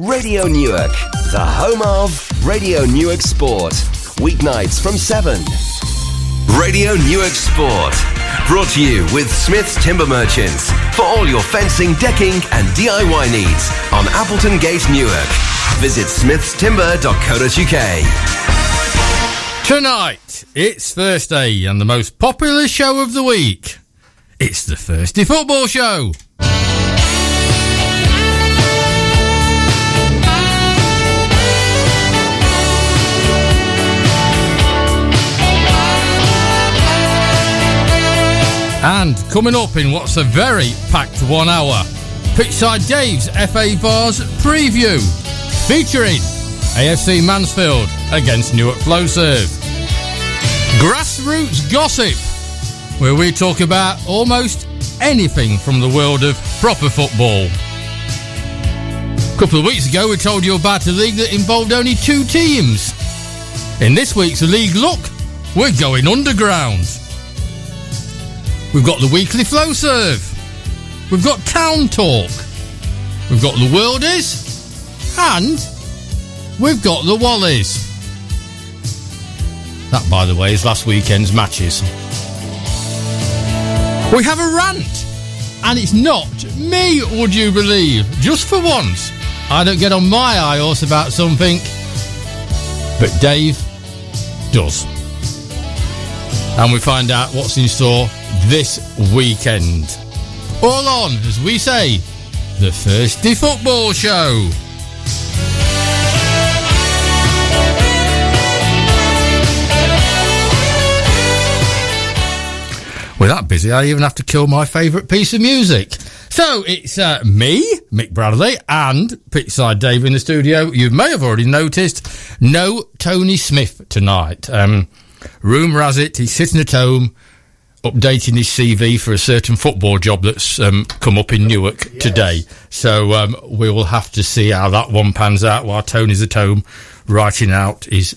Radio Newark, the home of Radio Newark Sport. Weeknights from 7. Radio Newark Sport. Brought to you with Smith's Timber Merchants for all your fencing, decking, and DIY needs on Appleton Gate, Newark. Visit smithstimber.co.uk. Tonight, it's Thursday and the most popular show of the week. It's the Thursday Football Show. And coming up in what's a very packed one hour, Pitchside Dave's FA Vase preview, featuring AFC Mansfield against Newark Flowserve. Grassroots Gossip, where we talk about almost anything from the world of proper football. A couple of weeks ago, we told you about a league that involved only two teams. In this week's league look, we're going underground. We've got the weekly Flowserve. We've got town talk. We've got the worldies. And we've got the wallies. That, by the way, is last weekend's matches. We have a rant. And it's not me, would you believe? Just for once, I don't get on my high horse about something. But Dave does. And we find out what's in store this weekend. All on, as we say, the Thursday Football Show. We're that busy, I even have to kill my favourite piece of music. So it's uh, me, Mick Bradley, and Pitchside Dave in the studio. You may have already noticed, no Tony Smith tonight. Um, rumour has it he's sitting at home updating his CV for a certain football job that's um, come up in Newark yes. today. So um, we will have to see how that one pans out while Tony's at home writing out his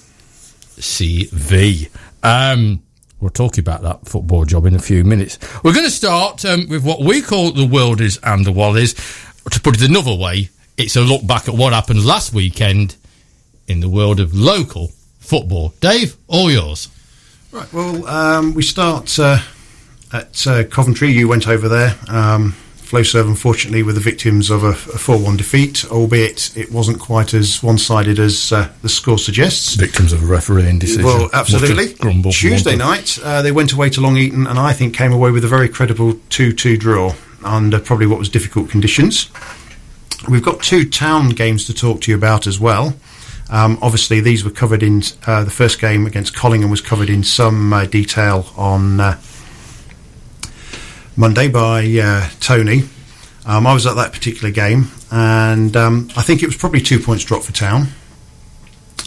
CV. Um, we'll talk about that football job in a few minutes. We're going to start um, with what we call the worldies and the wallies. To put it another way, it's a look back at what happened last weekend in the world of local football. Dave, all yours. Right. Well, um, we start uh, at uh, Coventry. You went over there. Um, Flowserve, unfortunately, were the victims of a, 4 1 defeat, albeit it wasn't quite as one sided as uh, the score suggests. Victims of a refereeing decision. Well, absolutely. Tuesday night, uh, they went away to Long Eaton and I think came away with a very credible 2 2 draw under probably what was difficult conditions. We've got two town games to talk to you about as well. Um, obviously, these were covered in uh, the first game against Collingham was covered in some uh, detail on uh, Monday by uh, Tony. Um, I was at that particular game, and um, I think it was probably two points drop for Town.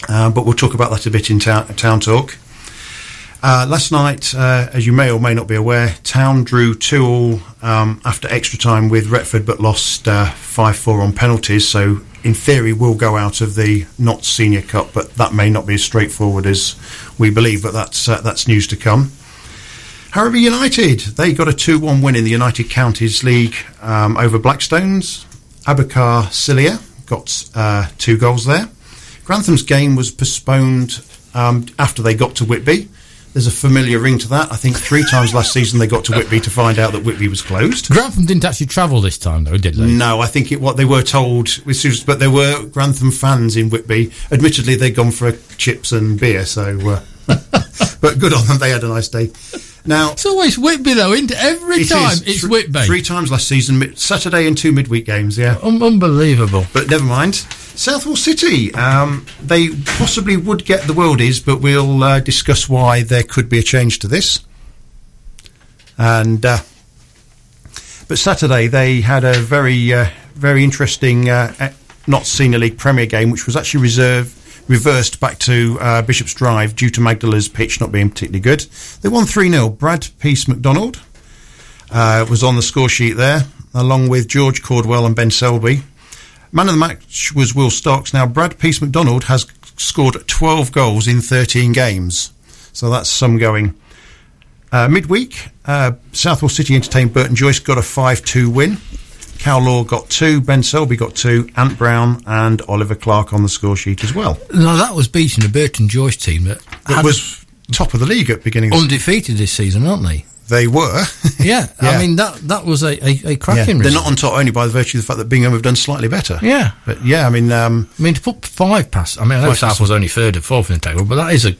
Uh, but we'll talk about that a bit in town, town talk. Uh, last night, uh, as you may or may not be aware, Town drew 2 all um, after extra time with Retford but lost uh, 5 4 on penalties. So, in theory, will go out of the Notts senior cup, but that may not be as straightforward as we believe, but that's, uh, that's news to come. However, United, they got a 2 1 win in the United Counties League um, over Blackstones. Abakar Cilia got uh, two goals there. Grantham's game was postponed um, after they got to Whitby. There's a familiar ring to that. I think three times last season they got to Whitby to find out that Whitby was closed. Grantham didn't actually travel this time, though, did they? No, I think it, what they were told, but there were Grantham fans in Whitby. Admittedly, they'd gone for chips and beer, so. Uh, but good on them, they had a nice day. Now it's always Whitby though, isn't it? Every it time is. it's Whitby. Three times last season, Saturday and two midweek games. Yeah, Un- unbelievable. But never mind. Southwell City, um, they possibly would get the worldies, but we'll uh, discuss why there could be a change to this. And uh, but Saturday they had a very uh, very interesting uh, Notts senior league Premier game, which was actually reserved reversed back to uh, Bishop's Drive due to Magdala's pitch not being particularly good. They won 3 0. Brad Peace McDonald uh, was on the score sheet there, along with George Cordwell and Ben Selby. Man of the match was Will Stocks. Now, Brad Peace McDonald has scored 12 goals in 13 games, so that's some going. Uh, midweek, uh, Southwell City entertained Burton Joyce, got a 5 2 win. Cal Law got two, Ben Selby got two, Ant Brown and Oliver Clark on the score sheet as well. No, that was beating the Burton Joyce team that It was top of the league at the beginning. Of, undefeated this season, aren't they? they were. Yeah, Yeah. I mean that that was a, a, a Yeah, cracking they're not on top only by the virtue of the fact that Bingham have done slightly better. Yeah. But yeah, I mean, um, I mean, to put five past. I mean, I know South was only third and fourth in the table, but that is a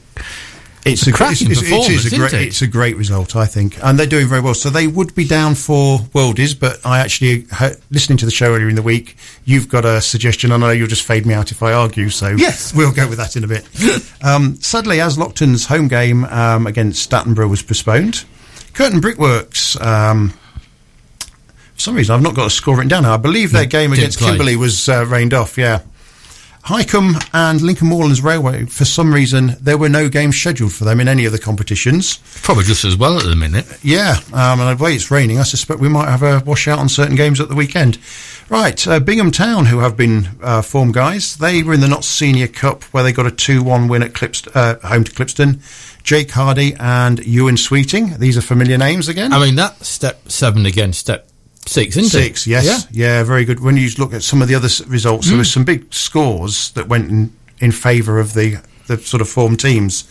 it's It's a cracking it's, it's, it is performance, a great, it? it's a great result, I think, and they're doing very well. So they would be down for Worldies, but I actually listening to the show earlier in the week. You've got a suggestion. I know you'll just fade me out if I argue, so Yes. we'll go with that in a bit. um, sadly, as Lockton's home game um, against Stattenborough was postponed, Kirton Brickworks. Um, for some reason, I've not got a score written down. I believe their game didn't against play. Kimberley was uh, rained off. Yeah. Highcombe and Lincoln Moorlands Railway, for some reason, there were no games scheduled for them in any of the competitions. probably just as well at the minute. Yeah, um, and the way it's raining, I suspect we might have a washout on certain games at the weekend. Right, uh, Bingham Town, who have been uh, form guys, they were in the Notts Senior Cup where they got a 2 1 win at Clipst- uh, home to Clipston. Jake Hardy and Ewan Sweeting, these are familiar names again. I mean, that step seven against step six, isn't Six, it? yes. Yeah. very good. When you look at some of the other results, there were some big scores that went in, in favour of the, the sort of form teams.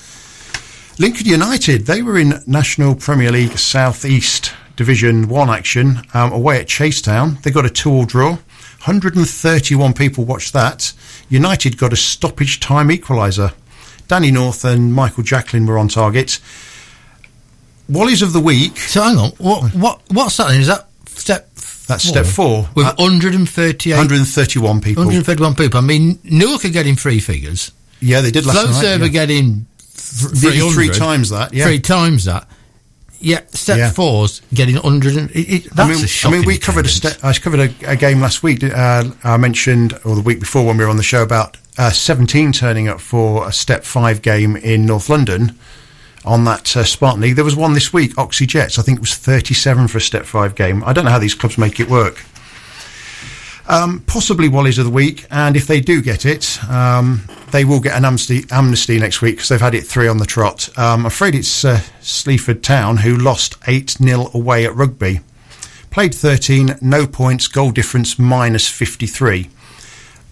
Lincoln United, they were in Northern Premier League South East Division 1 action um, away at Chasetown. They got a 2 all draw. 131 people watched that. United got a stoppage time equaliser. Danny North and Michael Jacklin were on target. Wallies of the week, So hang on, what what what's that? Is that step? that's step four. With Uh, 138, 131 people. 151 people. I mean, Newark are getting three figures. Yeah, they did last night. server yeah. getting th- Nearly 300, three times that, yeah. three times that. Yeah, step Yeah. four's getting 100. And, it, it, that's I mean, a I shocking mean, we covered a attendance. ste- I covered a, a game last week. Uh, I mentioned, or the week before when we were on the show, about uh, 17 turning up for a Step 5 game in North London on that uh, Spartan League. There was one this week, Oxhey Jets. I think it was 37 for a Step 5 game. I don't know how these clubs make it work. Um, possibly Wallies of the week, and if they do get it, um, they will get an amnesty, amnesty next week because they've had it three on the trot. Um, I'm afraid it's uh, Sleaford Town who lost 8 0 away at rugby. Played 13, no points, goal difference minus 53.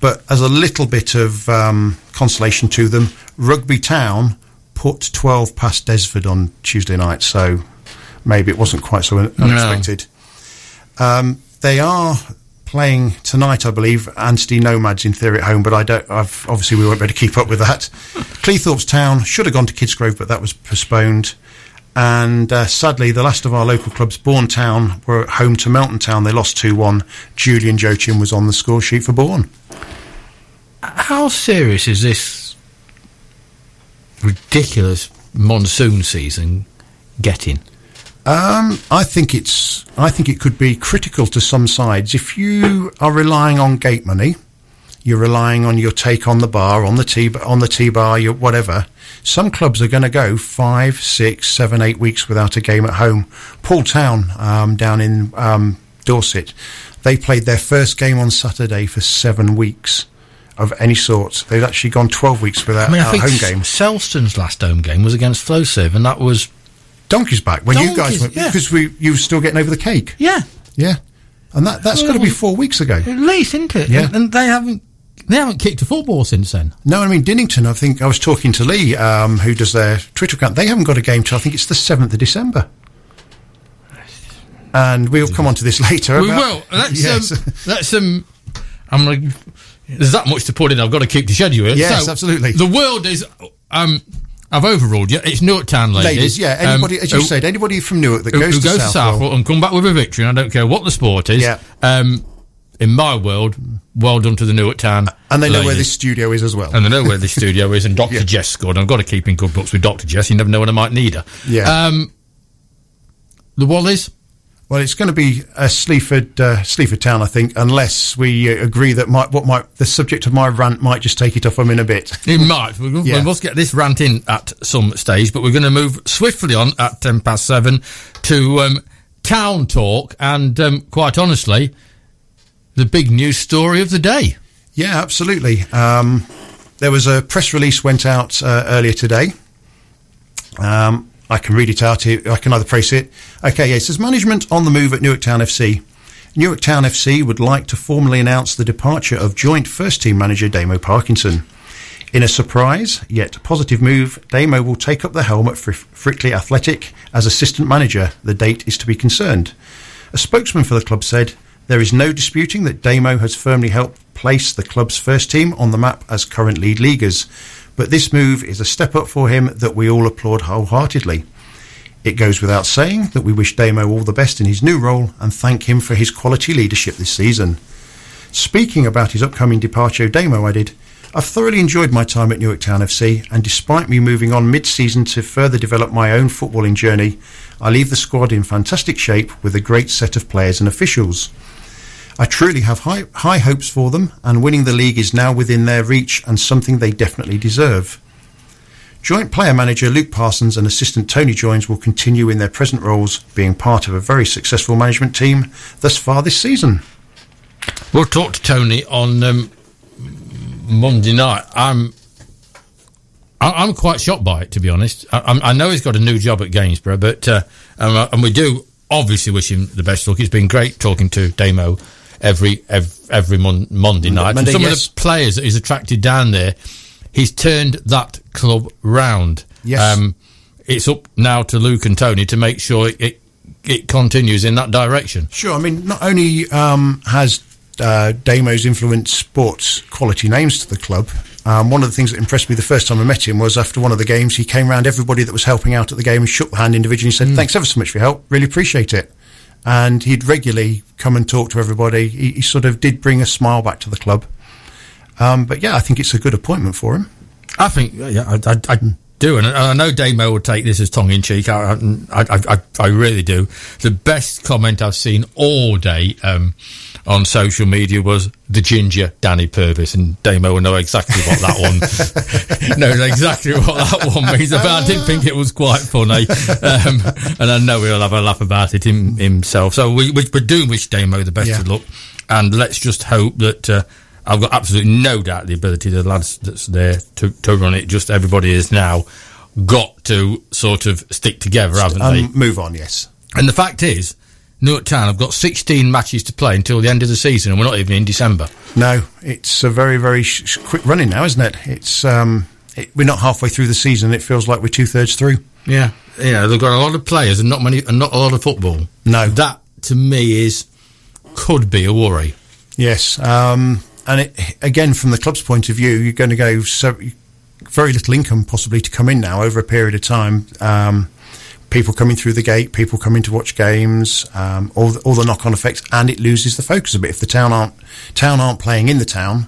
But as a little bit of um, consolation to them, Rugby Town put 12 past Desford on Tuesday night, so maybe it wasn't quite so un- unexpected. Um, they are playing tonight, I believe, Anstey Nomads in theory at home, but I don't. I've, obviously, we won't be able to keep up with that. Cleethorpes Town should have gone to Kidsgrove, but that was postponed. And uh, sadly, the last of our local clubs, Bourne Town, were at home to Melton Town. They lost 2 1. Julian Joachim was on the score sheet for Bourne. How serious is this ridiculous monsoon season getting? Um, I think it's. I think it could be critical to some sides if you are relying on gate money. You're relying on your take on the bar, on the T on the T bar, your whatever. Some clubs are going to go five, six, seven, eight weeks without a game at home. Poole Town um, down in um, Dorset, they played their first game on Saturday for seven weeks of any sort. They've actually gone twelve weeks without I mean, I a think home game. Selston's last home game was against Flowserve, and that was Donkey's back when you guys went yeah. because we you were still getting over the cake. yeah, Yeah, and that that's got to be four weeks ago. at least, isn't it? Yeah. And, and they haven't they haven't kicked a football since then. No, I mean Dinnington. I think I was talking to Lee, um, who does their Twitter account. They haven't got a game till I think it's the seventh of December. And we'll come on to this later. We about- will. That's Yes. um, that's um. I'm like, there's that much to put in. I've got to keep the schedule. Yes, So, absolutely. The world is um. I've overruled you. It's Newark Town ladies. Ladies, yeah. um, Anybody, as you who- said, anybody from Newark that who, goes who to goes to Southwell, Southwell and come back with a victory. And I don't care what the sport is. Yeah. Um, in my world, well done to the Newark Town. and they know where this studio is as well. And they know where this studio is, and Dr. Yeah. Jess scored. I've got to keep in good books with Dr. Jess. You never know when I might need her. Yeah. Um, the Wallies, Well, it's going to be a Sleaford, uh, Sleaford Town, I think, unless we uh, agree that my, what my the subject of my rant might just take it off them in a bit. it might. We, Yeah. we must get this rant in at some stage, but we're going to move swiftly on at 10 past 7 to um, town talk, and um, quite honestly, the big news story of the day. Yeah, absolutely. Um, there was a press release went out uh, earlier today. Um, I can read it out. here. I can either praise it. Okay, yeah, it says management on the move at Newark Town FC. Newark Town FC would like to formally announce the departure of joint first team manager Damo Parkinson. In a surprise, yet positive move, Damo will take up the helm at Frickley Athletic as assistant manager. The date is to be concerned. A spokesman for the club said, There is no disputing that Damo has firmly helped place the club's first team on the map as current lead leaguers, but this move is a step up for him that we all applaud wholeheartedly. It goes without saying that we wish Damo all the best in his new role and thank him for his quality leadership this season. Speaking about his upcoming departure, Damo added, I've thoroughly enjoyed my time at Newark Town FC, and despite me moving on mid season to further develop my own footballing journey, I leave the squad in fantastic shape with a great set of players and officials. I truly have high, high hopes for them, and winning the league is now within their reach and something they definitely deserve. Joint player manager Luke Parsons and assistant Tony Joins will continue in their present roles, being part of a very successful management team thus far this season. We'll talk to Tony on um, Monday night. I'm I'm quite shocked by it, to be honest. I, I know he's got a new job at Gainsborough, but uh, uh, and we do obviously wish him the best luck. It's been great talking to Damo every every, every mon- Monday night. Monday, and some yes. of the players that he's attracted down there he's turned that club round. Yes. Um, it's up now to Luke and Tony to make sure it it continues in that direction. Sure. I mean, not only um, has uh, Damo's influenced sports quality names to the club. Um, one of the things that impressed me the first time I met him was after one of the games, he came around everybody that was helping out at the game and shook the hand individually and said, mm. Thanks ever so much for your help. Really appreciate it. And he'd regularly come and talk to everybody. He, he sort of did bring a smile back to the club. Um, but yeah, I think it's a good appointment for him. I think, yeah, I, I, I do, and I know Damo would take this as tongue in cheek. I, I, I, I, really do. The best comment I've seen all day um, on social media was the ginger Danny Purvis, and Damo will know exactly what that one knows exactly what that one means. But I didn't think it was quite funny, um, and I know he'll have a laugh about it him, himself. So we, we, we do wish Damo the best yeah. of luck, and let's just hope that. Uh, I've got absolutely no doubt the ability of the lads that's there to, to run it. Just everybody is now got to sort of stick together, haven't um, they? Move on, yes. And the fact is, Newark Town have got 16 matches to play until the end of the season, and we're not even in December. No, it's a very, very sh- quick running now, isn't it? It's um, it, we're not halfway through the season. It feels like we're two thirds through. Yeah, yeah. They've got a lot of players and not many, and not a lot of football. No, that to me is could be a worry. Yes, um, and it, again, from the club's point of view, you're going to go so very little income possibly to come in now over a period of time. Um, people coming through the gate, people coming to watch games, um, all the, all the knock-on effects, and it loses the focus a bit. If the town aren't town aren't playing in the town,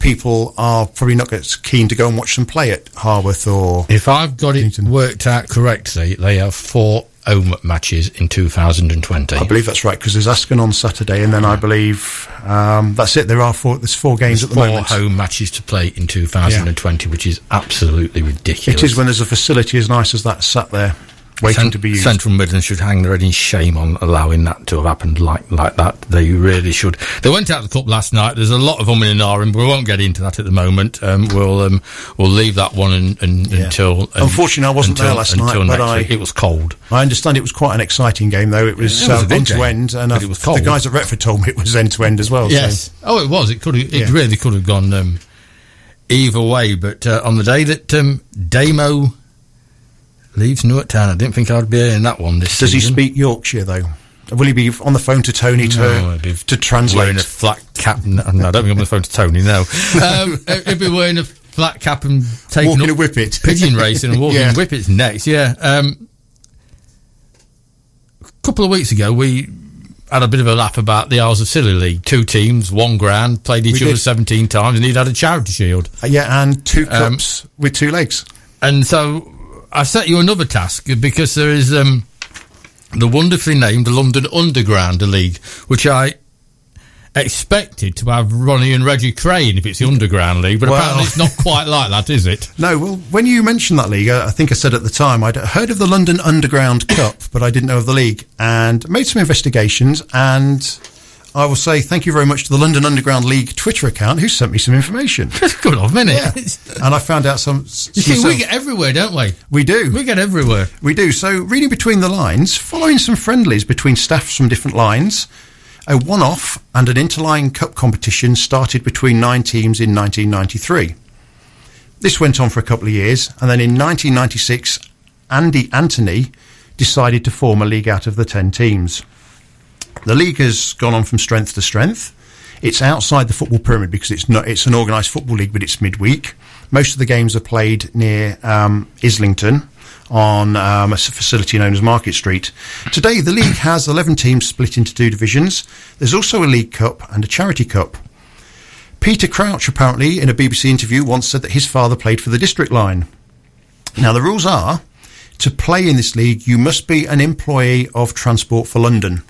people are probably not as keen to go and watch them play at Harworth or. If I've got it worked out correctly, they have four home matches in 2020. I believe that's right because there's Ascot on Saturday, and then I believe um, that's it. There are four. There's four games there's at the four moment. Four home matches to play in 2020, yeah. which is absolutely ridiculous. It is when there's a facility as nice as that sat there waiting to be used. Central Midlands should hang their head in shame on allowing that to have happened like like that. They really should. They went out the cup last night. There's a lot of them in Ireland, but we won't get into that at the moment. Um, we'll um, we'll leave that one in, in, yeah. until. Unfortunately, I wasn't until, there last night, but I, it was cold. I understand it was quite an exciting game, though. It was, yeah, was um, end to end, and it was cold. the guys at Retford told me it was end to end as well. Yes. So. Oh, it was. It could. It yeah. really could have gone um, either way. But uh, on the day that um, Damo leaves Newark Town. I didn't think I'd be in that one this Does season. he speak Yorkshire though? Will he be on the phone to Tony to no, to translate? Wearing a flat cap. No, I don't think I'm on the phone to Tony. No, um, he'd be wearing a flat cap and taking walking a whippet, pigeon racing and walking yeah. whippets next. Yeah. Um, a couple of weeks ago, we had a bit of a laugh about the Isles of Scilly League. Two teams, one grand, played each we other did. 17 times, and he'd had a charity shield. Uh, yeah, and two um, cups um, with two legs. And so I set you another task because there is um, the wonderfully named London Underground League, which I expected to have Ronnie and Reggie Kray if it's the Underground League, but well, apparently it's not quite like that, is it? No, well, when you mentioned that league, I think I said at the time I'd heard of the London Underground Cup, but I didn't know of the league, and made some investigations and I will say thank you very much to the London Underground League Twitter account who sent me some information. Good of minute. Yeah. and I found out some. You see, we get everywhere, don't we? We do. We get everywhere. We do. So, reading between the lines, following some friendlies between staffs from different lines, A one off and an interline cup competition started between nine teams in 1993. This went on for a couple of years, and then in 1996, Andy Anthony decided to form a league out of the 10 teams. The league has gone on from strength to strength. It's outside the football pyramid because it's not. It's an organised football league, but it's midweek. Most of the games are played near um, Islington on um, a facility known as Market Street. Today, the league has 11 teams split into two divisions. There's also a League Cup and a Charity Cup. Peter Crouch, apparently, in a BBC interview, once said that his father played for the district line. Now, the rules are to play in this league, you must be an employee of Transport for London.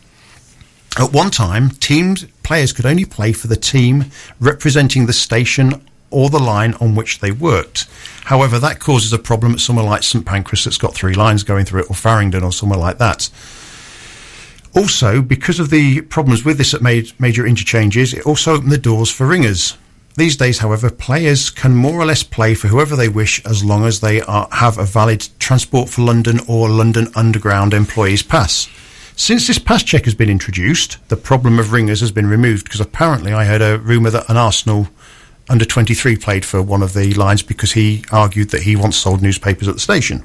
At one time, teams players could only play for the team representing the station or the line on which they worked. However, that causes a problem at somewhere like St Pancras that's got three lines going through it, or Farringdon, or somewhere like that. Also, because of the problems with this at major interchanges, it also opened the doors for ringers. These days, however, players can more or less play for whoever they wish as long as they are, have a valid Transport for London or London Underground employees pass. Since this pass check has been introduced, the problem of ringers has been removed because apparently I heard a rumour that an Arsenal under 23 played for one of the lines because he argued that he once sold newspapers at the station.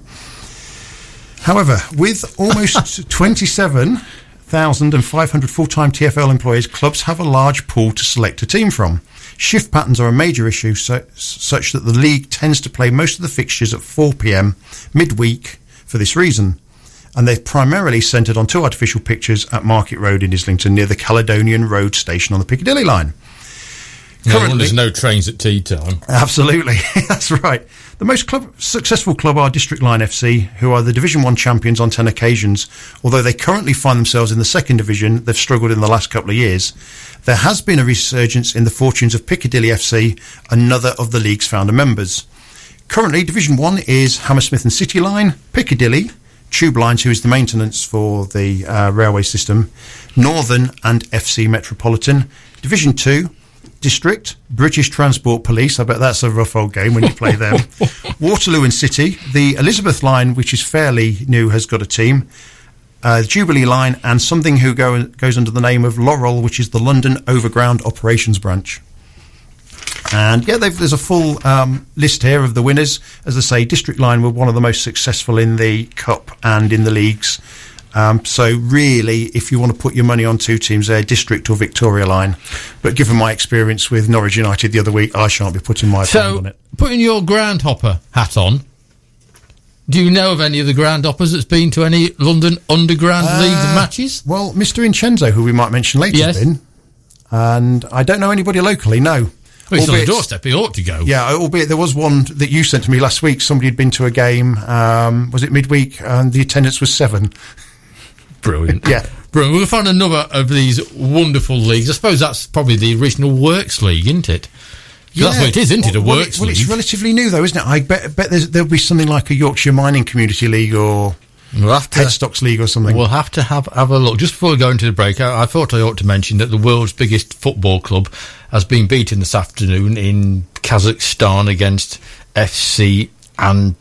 However, with almost 27,500 full time TFL employees, clubs have a large pool to select a team from. Shift patterns are a major issue, so, such that the league tends to play most of the fixtures at 4 pm midweek for this reason. And they're primarily centred on two artificial pictures at Market Road in Islington near the Caledonian Road station on the Piccadilly line. Currently, there's no trains at tea time. Absolutely, that's right. The most club, successful club are District Line FC, who are the Division One champions on ten occasions. Although they currently find themselves in the second division, they've struggled in the last couple of years. There has been a resurgence in the fortunes of Piccadilly FC, another of the league's founder members. Currently, Division One is Hammersmith and City Line, Piccadilly, Tube Lines, who is the maintenance for the uh, railway system, Northern and FC Metropolitan. Division Two District, British Transport Police. I bet that's a rough old game when you play them. Waterloo and City. The Elizabeth line, which is fairly new, has got a team. Uh, Jubilee line and something who go, goes under the name of Laurel, which is the London Overground Operations Branch. And yeah, there's a full um, list here of the winners. As I say, District Line were one of the most successful in the Cup and in the leagues. Um, so really, if you want to put your money on two teams there, District or Victoria Line. But given my experience with Norwich United the other week, I shan't be putting my so, on it. Putting your groundhopper hat on, do you know of any of the Ground Hoppers that's been to any London Underground uh, League matches? Well, Mr. Vincenzo, who we might mention later, yes. has been. And I don't know anybody locally, no. Well, he's on the doorstep. He ought to go. Yeah, albeit there was one that you sent to me last week. Somebody had been to a game. Um, was it midweek? And the attendance was seven. Brilliant. yeah. Brilliant. We'll find another of these wonderful leagues. I suppose that's probably the original Works League, isn't it? Yeah. That's what it is, isn't it? A well, Works well, League. Well, it's relatively new, though, isn't it? I bet, bet there'll be something like a Yorkshire Mining Community League or We'll have to, Headstocks League or something. We'll have to have, have a look. Just before we go into the break, I, I, thought I ought to mention that the world's biggest football club has been beaten this afternoon in Kazakhstan against FC and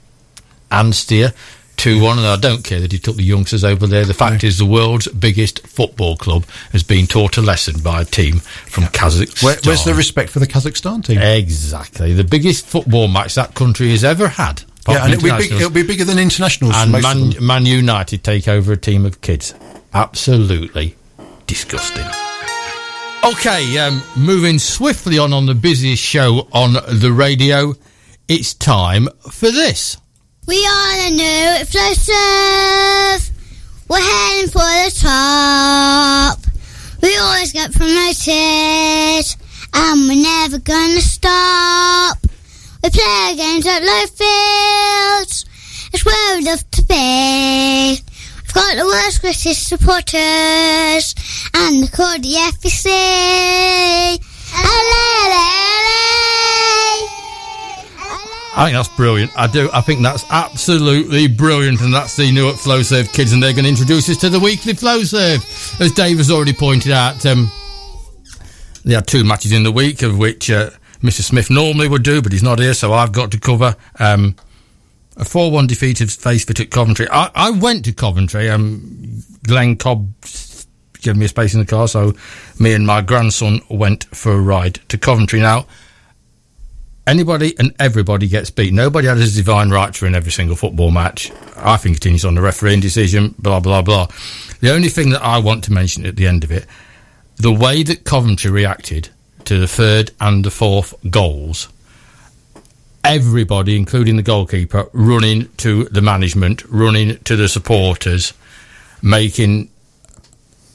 Anstia. 2 1, and I don't care that he took the youngsters over there. The fact is, the world's biggest football club has been taught a lesson by a team from yeah. Kazakhstan. Where, where's the respect for the Kazakhstan team? Exactly. The biggest football match that country has ever had. Yeah, and it'll be, big, it'll be, bigger than internationals. And Man, Man United take over a team of kids. Absolutely disgusting. Okay, um, moving swiftly on on the busiest show on the radio, it's time for this. We are the new explosive. We're heading for the top. We always get promoted, and we're never gonna stop. We play games at Lowfields. It's where we love to be. We've got the worst British supporters, and they're called the FBC. I think that's brilliant. I do. I think that's absolutely brilliant, and that's the new at FlowServe kids, and they're going to introduce us to the weekly FlowServe. As Dave has already pointed out, um, they had two matches in the week, of which uh, Mr. Smith normally would do, but he's not here, so I've got to cover um, a 4 1 defeat of Facefit at Coventry. I, I, went to Coventry. Um, Glenn Cobb gave me a space in the car, so me and my grandson went for a ride to Coventry. Now, anybody and everybody gets beat. Nobody has a divine right to win every single football match. I think it is on the refereeing decision, blah, blah, blah. The only thing that I want to mention at the end of it, the way that Coventry reacted to the third and the fourth goals, everybody, including the goalkeeper, running to the management, running to the supporters, making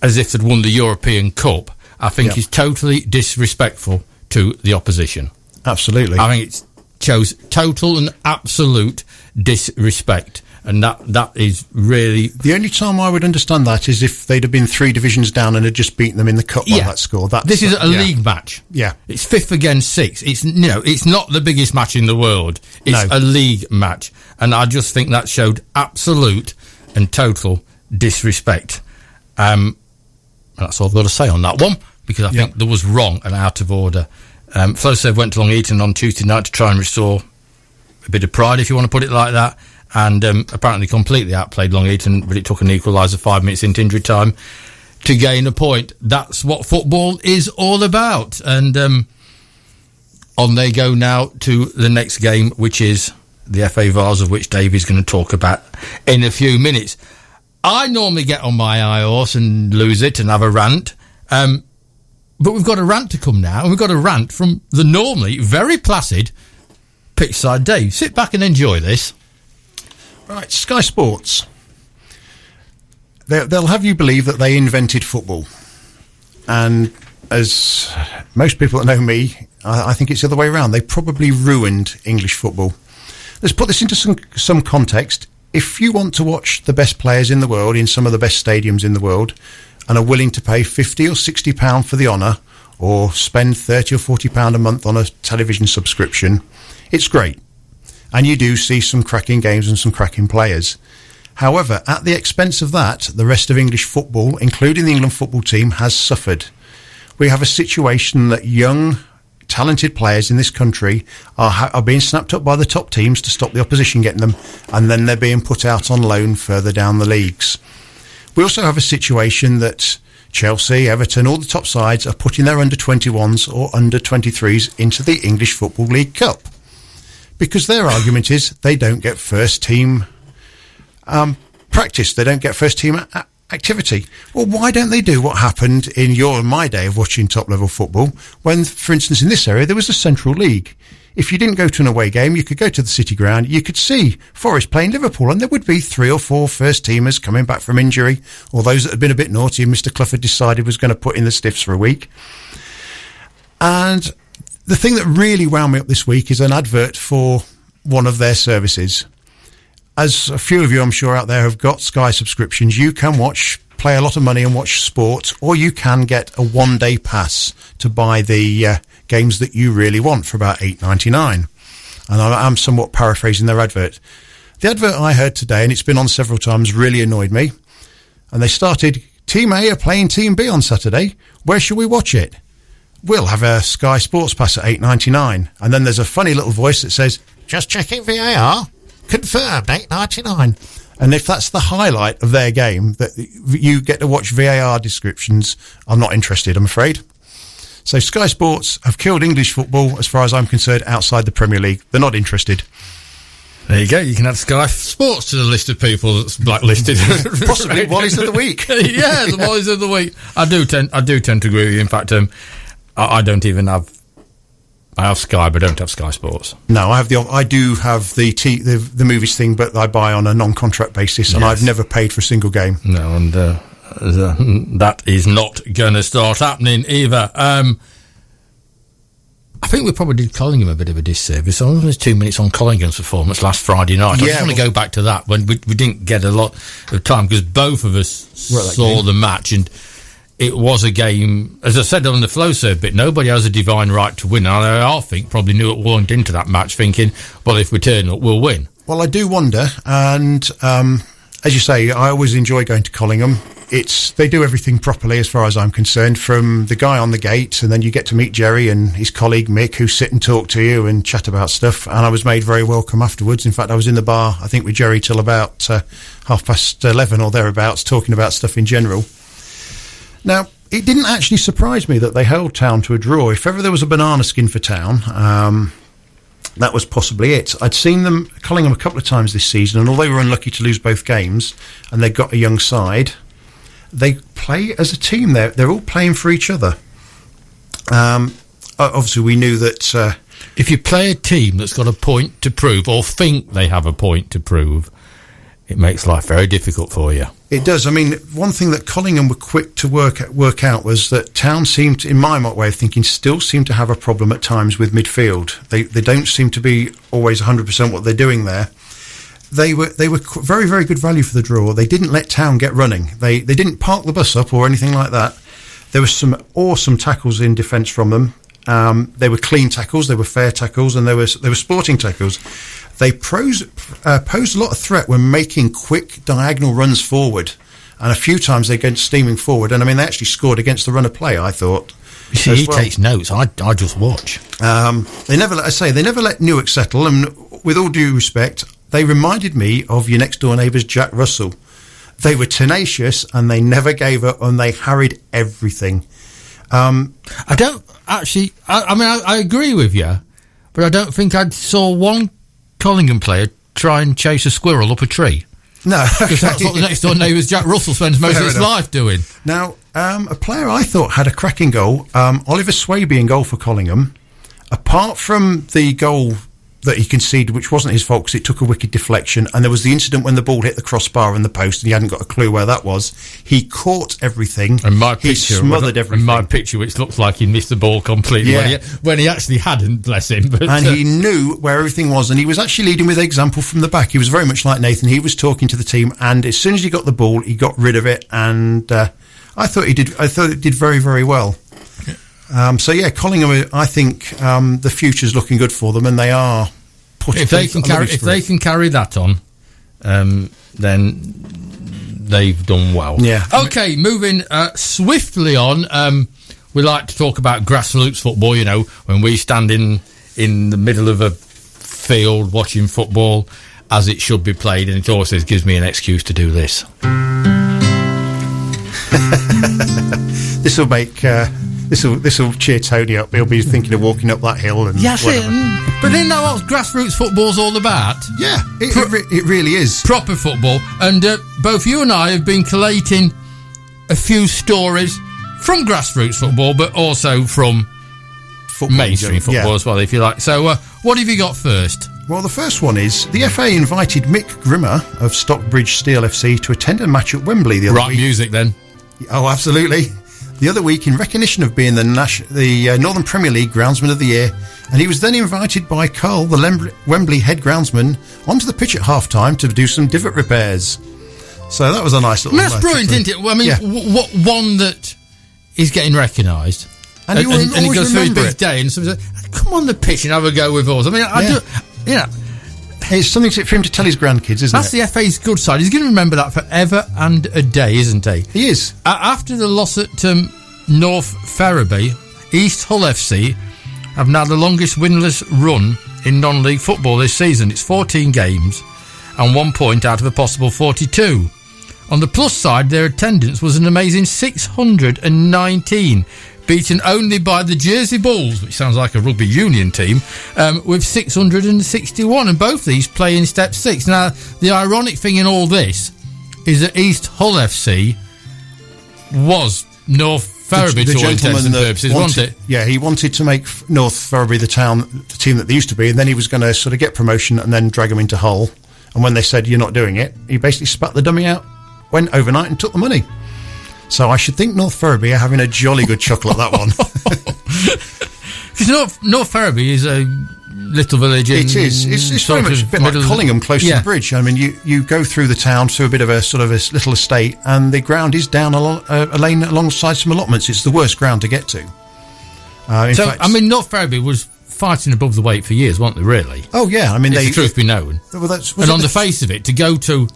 as if they'd won the European Cup, I think Yep. is totally disrespectful to the opposition. Absolutely. I think it shows total and absolute disrespect, and that that is really the only time I would understand that is if they'd have been three divisions down and had just beaten them in the cup by that score. That's, this is a yeah. league match. Yeah. it's fifth against six. It's you know it's not the biggest match in the world. It's No. a league match, and I just think that showed absolute and total disrespect. Um, and that's all I've got to say on that one because I Yeah. think there was wrong and out of order. Um, Flowserve went to Long Eaton on Tuesday night to try and restore a bit of pride, if you want to put it like that, and um, apparently completely outplayed Long Eaton, but it took an equaliser five minutes into injury time to gain a point. That's what football is all about. And um, on they go now to the next game, which is the FA Vase, of which Dave is going to talk about in a few minutes. I normally get on my high horse and lose it and have a rant. Um, but we've got a rant to come now, and we've got a rant from the normally very placid Pitchside Dave. Sit back and enjoy this. Right, Sky Sports. They, they'll have you believe that they invented football. And as most people that know me, I, I think it's the other way around. They probably ruined English football. Let's put this into some, some context. If you want to watch the best players in the world in some of the best stadiums in the world and are willing to pay 50 or 60 pound for the honour or spend 30 or 40 pound a month on a television subscription, it's great and you do see some cracking games and some cracking players. However, at the expense of that, the rest of English football, including the England football team, has suffered. We have a situation that young, talented players in this country are, are being snapped up by the top teams to stop the opposition getting them, and then they're being put out on loan further down the leagues. We also have a situation that Chelsea, Everton, all the top sides are putting their under 21s or under 23s into the English Football League Cup because their argument is they don't get first team um, practice, they don't get first team a- activity. Well, why don't they do what happened in your and my day of watching top level football when, for instance, in this area there was a Central League? If you didn't go to an away game, you could go to the City Ground, you could see Forest playing Liverpool, and there would be three or four first teamers coming back from injury, or those that had been a bit naughty and Mr. Had decided was going to put in the stiffs for a week. And the thing that really wound me up this week is an advert for one of their services. As a few of you, I'm sure, out there have got Sky subscriptions, you can watch, play a lot of money and watch sport, or you can get a one day pass to buy the uh, games that you really want for about eight ninety nine. And I, I'm somewhat paraphrasing their advert. The advert I heard today, and it's been on several times, really annoyed me. And they started, Team A are playing Team B on Saturday. Where shall we watch it? We'll have a Sky Sports Pass at eight ninety nine, and then there's a funny little voice that says, "Just checking VAR, confirmed eight ninety nine." And if that's the highlight of their game, that you get to watch VAR descriptions, I'm not interested. I'm afraid. So Sky Sports have killed English football, as far as I'm concerned, outside the Premier League. They're not interested. There you go. You can add Sky Sports to the list of people that's blacklisted. Possibly Wallies of the Week. yeah, the Wallies of the week. I do tend, I do tend to agree with you. In fact, um, I, I don't even have. I have Sky, but I don't have Sky Sports. No, I have the. I do have the t- the, the movies thing, but I buy on a non-contract basis, and Yes. I've never paid for a single game. No, and uh, that is not going to start happening either. Um, I think we probably did Collingham a bit of a disservice. I only was two minutes on Collingham's performance last Friday night. I just want to well- go back to that when we, we didn't get a lot of time because both of us saw the match and it was a game. As I said on the flow bit, nobody has a divine right to win. And I, I think probably Newark walked into that match thinking, well, if we turn up, we'll win. Well, I do wonder, and um, as you say, I always enjoy going to Collingham. It's they do everything properly, as far as I'm concerned. From the guy on the gate, and then you get to meet Jerry and his colleague Mick, who sit and talk to you and chat about stuff. And I was made very welcome afterwards. In fact, I was in the bar, I think, with Jerry till about uh, half past eleven or thereabouts, talking about stuff in general. Now, it didn't actually surprise me that they held Town to a draw. If ever there was a banana skin for Town, um, that was possibly it. I'd seen them, Collingham, a couple of times this season, and although they were unlucky to lose both games, and they got a young side, they play as a team. They're, they're all playing for each other. Um, obviously, we knew that. Uh, If you play a team that's got a point to prove or think they have a point to prove, it makes life very difficult for you. It does. I mean, one thing that Collingham were quick to work work out was that Town seemed, in my way of thinking, still seem to have a problem at times with midfield. They they don't seem to be always 100% what they're doing there. They were they were very very good value for the draw. They didn't let Town get running. They they didn't park the bus up or anything like that. There were some awesome tackles in defence from them. Um, they were clean tackles, they were fair tackles, and they were they were sporting tackles. They pros, uh, posed a lot of threat when making quick diagonal runs forward, and a few times they went steaming forward. And I mean, they actually scored against the run of play. I thought. You see, he well. takes notes. I, I just watch. Um, they never, let I say, they never let Newark settle. And with all due respect, they reminded me of your next door neighbours, Jack Russell. They were tenacious and they never gave up and they harried everything. Um, I don't actually. I, I mean, I, I agree with you, but I don't think I saw one Collingham player try and chase a squirrel up a tree. no, Because that's what the next door neighbour's Jack Russell spends most Fair of his enough. life doing. Now, um, a player I thought had a cracking goal, um, Oliver Swaby in goal for Collingham. Apart from the goal that he conceded, which wasn't his fault because it took a wicked deflection, and there was the incident when the ball hit the crossbar and the post, and he hadn't got a clue where that was. He caught everything. And my he picture, smothered and everything. my picture, which looks like he missed the ball completely when, he, when he actually hadn't. Bless him. But and uh, he knew where everything was, and he was actually leading with example from the back. He was very much like Nathan. He was talking to the team, and as soon as he got the ball, he got rid of it, and uh, I thought he did. I thought it did very, very well. Um, so yeah, Collingham. I think um, the future's looking good for them, and they are. Putting, if they can carry, if they can carry that on, um, then they've done well. Yeah. Okay, moving uh, swiftly on. Um, we like to talk about grassroots football. You know, when we stand in in the middle of a field watching football as it should be played, and it always gives me an excuse to do this. this will make uh, this will this will cheer Tony up. He'll be thinking of walking up that hill and Yes, whatever. but then know what grassroots football's all about. yeah, it, it, it really is. proper football. And uh, both you and I have been collating a few stories from grassroots football, but also from Football, mainstream yeah. football as well, if you like. So, uh, what have you got first? Well, the first one is the FA invited Mick Grimmer of Stockbridge Steel FC to attend a match at Wembley the other Right week. music then. Oh, absolutely. The other week, in recognition of being the Nash- the uh, Northern Premier League Groundsman of the Year, and he was then invited by Carl, the Lem- Wembley head groundsman, onto the pitch at half time to do some divot repairs. So that was a nice I little. mean, that's brilliant, isn't it? Well, I mean, Yeah. w- what one that is getting recognised. And you will and, he goes through his big day, and someone says, "Come on the pitch and have a go with us." I mean, I Yeah. do, you know, It's something to- for him to tell his grandkids, isn't that's it? That's the FA's good side. He's going to remember that forever and a day, isn't he? he is. A- after the loss at um, North Ferriby, East Hull FC have now the longest winless run in non-league football this season. It's 14 games and one point out of a possible 42. On the plus side, their attendance was an amazing 619, beaten only by the Jersey Bulls, which sounds like a rugby union team, um, with 661. And both these play in step six. Now, the ironic thing in all this is that East Hull FC was North Ferriby to all intents and that purposes, wanted, it? Yeah, he wanted to make North Ferriby the town, the team that they used to be, and then he was going to sort of get promotion and then drag them into Hull. And when they said you're not doing it, he basically spat the dummy out, went overnight and took the money. So I should think North Ferriby are having a jolly good chuckle at that one. Because North, North Ferriby is a little village. In it is. It's, it's very much a bit like Collingham, close yeah. to the bridge. I mean, you, you go through the town through a bit of a sort of a little estate, and the ground is down a, lo- a, lane alongside some allotments. It's the worst ground to get to. Uh, So, fact, I mean, North Ferriby was fighting above the weight for years, weren't they, really? oh yeah, I mean, If they. the truth be known. well, that's, and on the face of it, to go to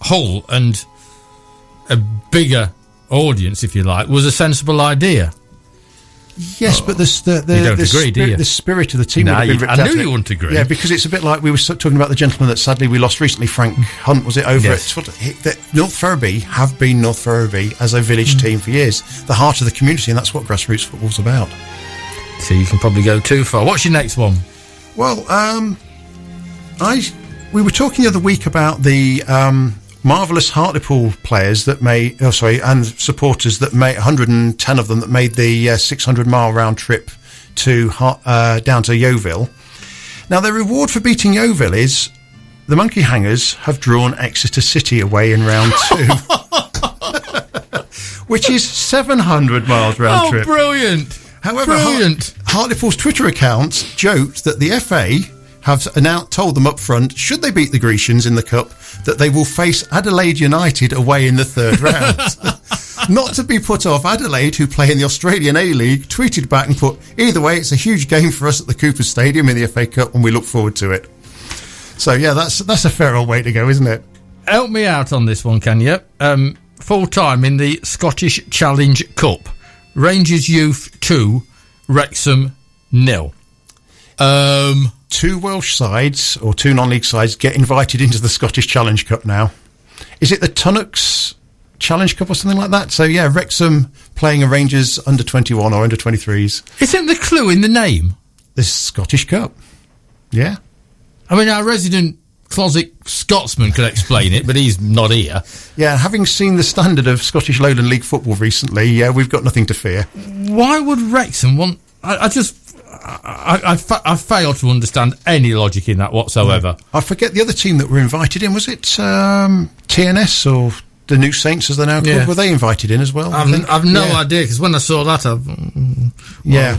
Hull and a bigger audience, if you like, was a sensible idea. Yes, but the the the, You don't the, agree, do spirit, you? the spirit of the team. Nah, would have been ripped I knew out you wouldn't agree. Yeah, because it's a bit like we were talking about the gentleman that sadly we lost recently, Frank Hunt. Was it over Yes. at that North Ferriby? Have been North Ferriby as a village team for years, the heart of the community, and that's what grassroots football's about. So you can probably go too far. What's your next one? Well, um, I we were talking the other week about the um, marvelous Hartlepool players that made, oh sorry, and supporters that made 110 of them that made the uh, 600 mile round trip to uh, down to Yeovil. Now, their reward for beating Yeovil is the Monkey Hangers have drawn Exeter City away in round two, which is 700 miles round Oh, trip. brilliant! However, Brilliant. Hart- Hartlepool's Twitter account joked that the FA have announced, told them up front, should they beat the Grecians in the Cup, that they will face Adelaide United away in the third round. Not to be put off, Adelaide, who play in the Australian A League, tweeted back and put, either way, it's a huge game for us at the Cooper Stadium in the FA Cup and we look forward to it. So, yeah, that's that's a fair old way to go, isn't it? Help me out on this one, can you? Um, full time in the Scottish Challenge Cup. Rangers Youth 2, Wrexham nil. Um, Two Welsh sides, or two non league sides, get invited into the Scottish Challenge Cup now. Is it the Tunnocks Challenge Cup or something like that? So, yeah, Wrexham playing a Rangers under 21 or under 23s. isn't the clue in the name? The Scottish Cup. Yeah. I mean, our resident closet Scotsman could explain it, but he's not here. Yeah, having seen the standard of Scottish Lowland League football recently, yeah, we've got nothing to fear. Why would Wrexham want? I, I just, I, I, I, fa- I fail to understand any logic in that whatsoever. I forget the other team that were invited in. Was it um, TNS or the New Saints, as they're now called? Yeah. Were they invited in as well? I've. I've no Yeah. idea because when I saw that, I've, Yeah,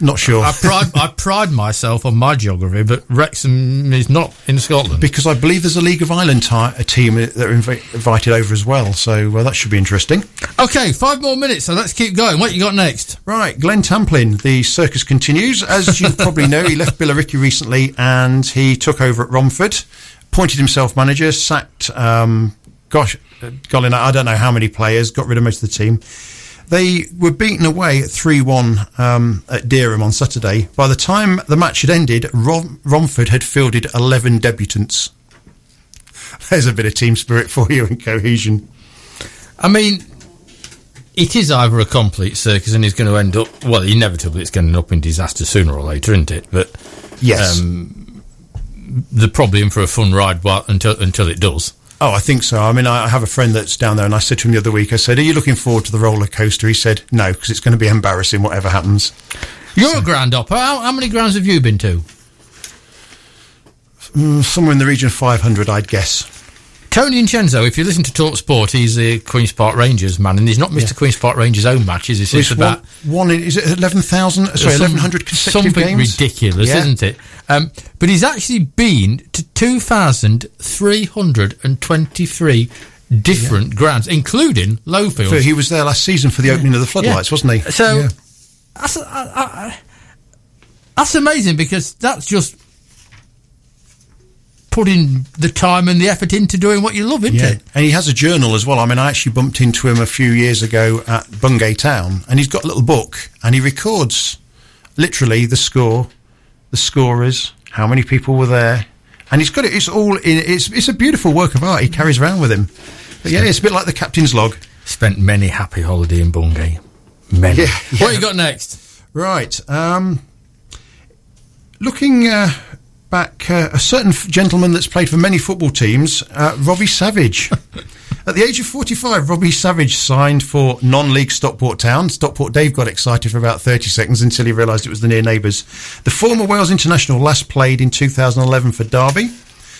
not sure. I pride I pride myself on my geography, but Wrexham is not in Scotland. because I believe there's a League of Ireland a team that are invi- invited over as well. So well, that should be interesting. Okay, five more minutes, so let's keep going. What you got next? Right, Glenn Tamplin, the circus continues. As you probably know, he left Billericay recently and he took over at Romford, appointed himself manager, sacked, um, gosh, uh, I don't know how many players, got rid of most of the team. They were beaten away at 3 1 um, at Dereham on Saturday. By the time the match had ended, Rom- Romford had fielded 11 debutants. There's a bit of team spirit for you and cohesion. I mean, it is either a complete circus and he's going to end up, well, inevitably it's going to end up in disaster sooner or later, isn't it? But Yes. um, they're probably in for a fun ride while, until until it does. Oh, I think so. I mean, I have a friend that's down there, and I said to him the other week, I said, Are you looking forward to the roller coaster? He said, No, because it's going to be embarrassing, whatever happens. You're a ground hopper. How, how many grounds have you been to? Mm, somewhere in the region of 500, I'd guess. Tony Incenzo, if you listen to Talk Sport, he's the Queen's Park Rangers man, and he's not missed Yeah. Queen's Park Rangers own match, is he? Since It's about one, one, is it 11,000? Sorry, 1,100 consecutive something games? ridiculous, Yeah. isn't it? Um, but he's actually been to 2,323 different grounds, including Lowfield. So he was there last season for the opening of the floodlights, wasn't he? So Yeah. that's, I, I, that's amazing because that's just putting the time and the effort into doing what you love, isn't Yeah, it? and he has a journal as well. I mean, I actually bumped into him a few years ago at Bungay Town, and he's got a little book, and he records literally the score, the scorers, how many people were there, and he's got it. It's all in. It's it's a beautiful work of art. He carries around with him. But yeah, it's a bit like the captain's log. Spent many happy holiday in Bungay. Many. Yeah, What yeah. you got next? Right. Um, looking uh, back, uh, a certain gentleman that's played for many football teams, uh, Robbie Savage. At the age of 45, Robbie Savage signed for non-league Stockport Town. Stockport Dave got excited for about 30 seconds until he realised it was the near neighbours. The former Wales international last played in 2011 for Derby.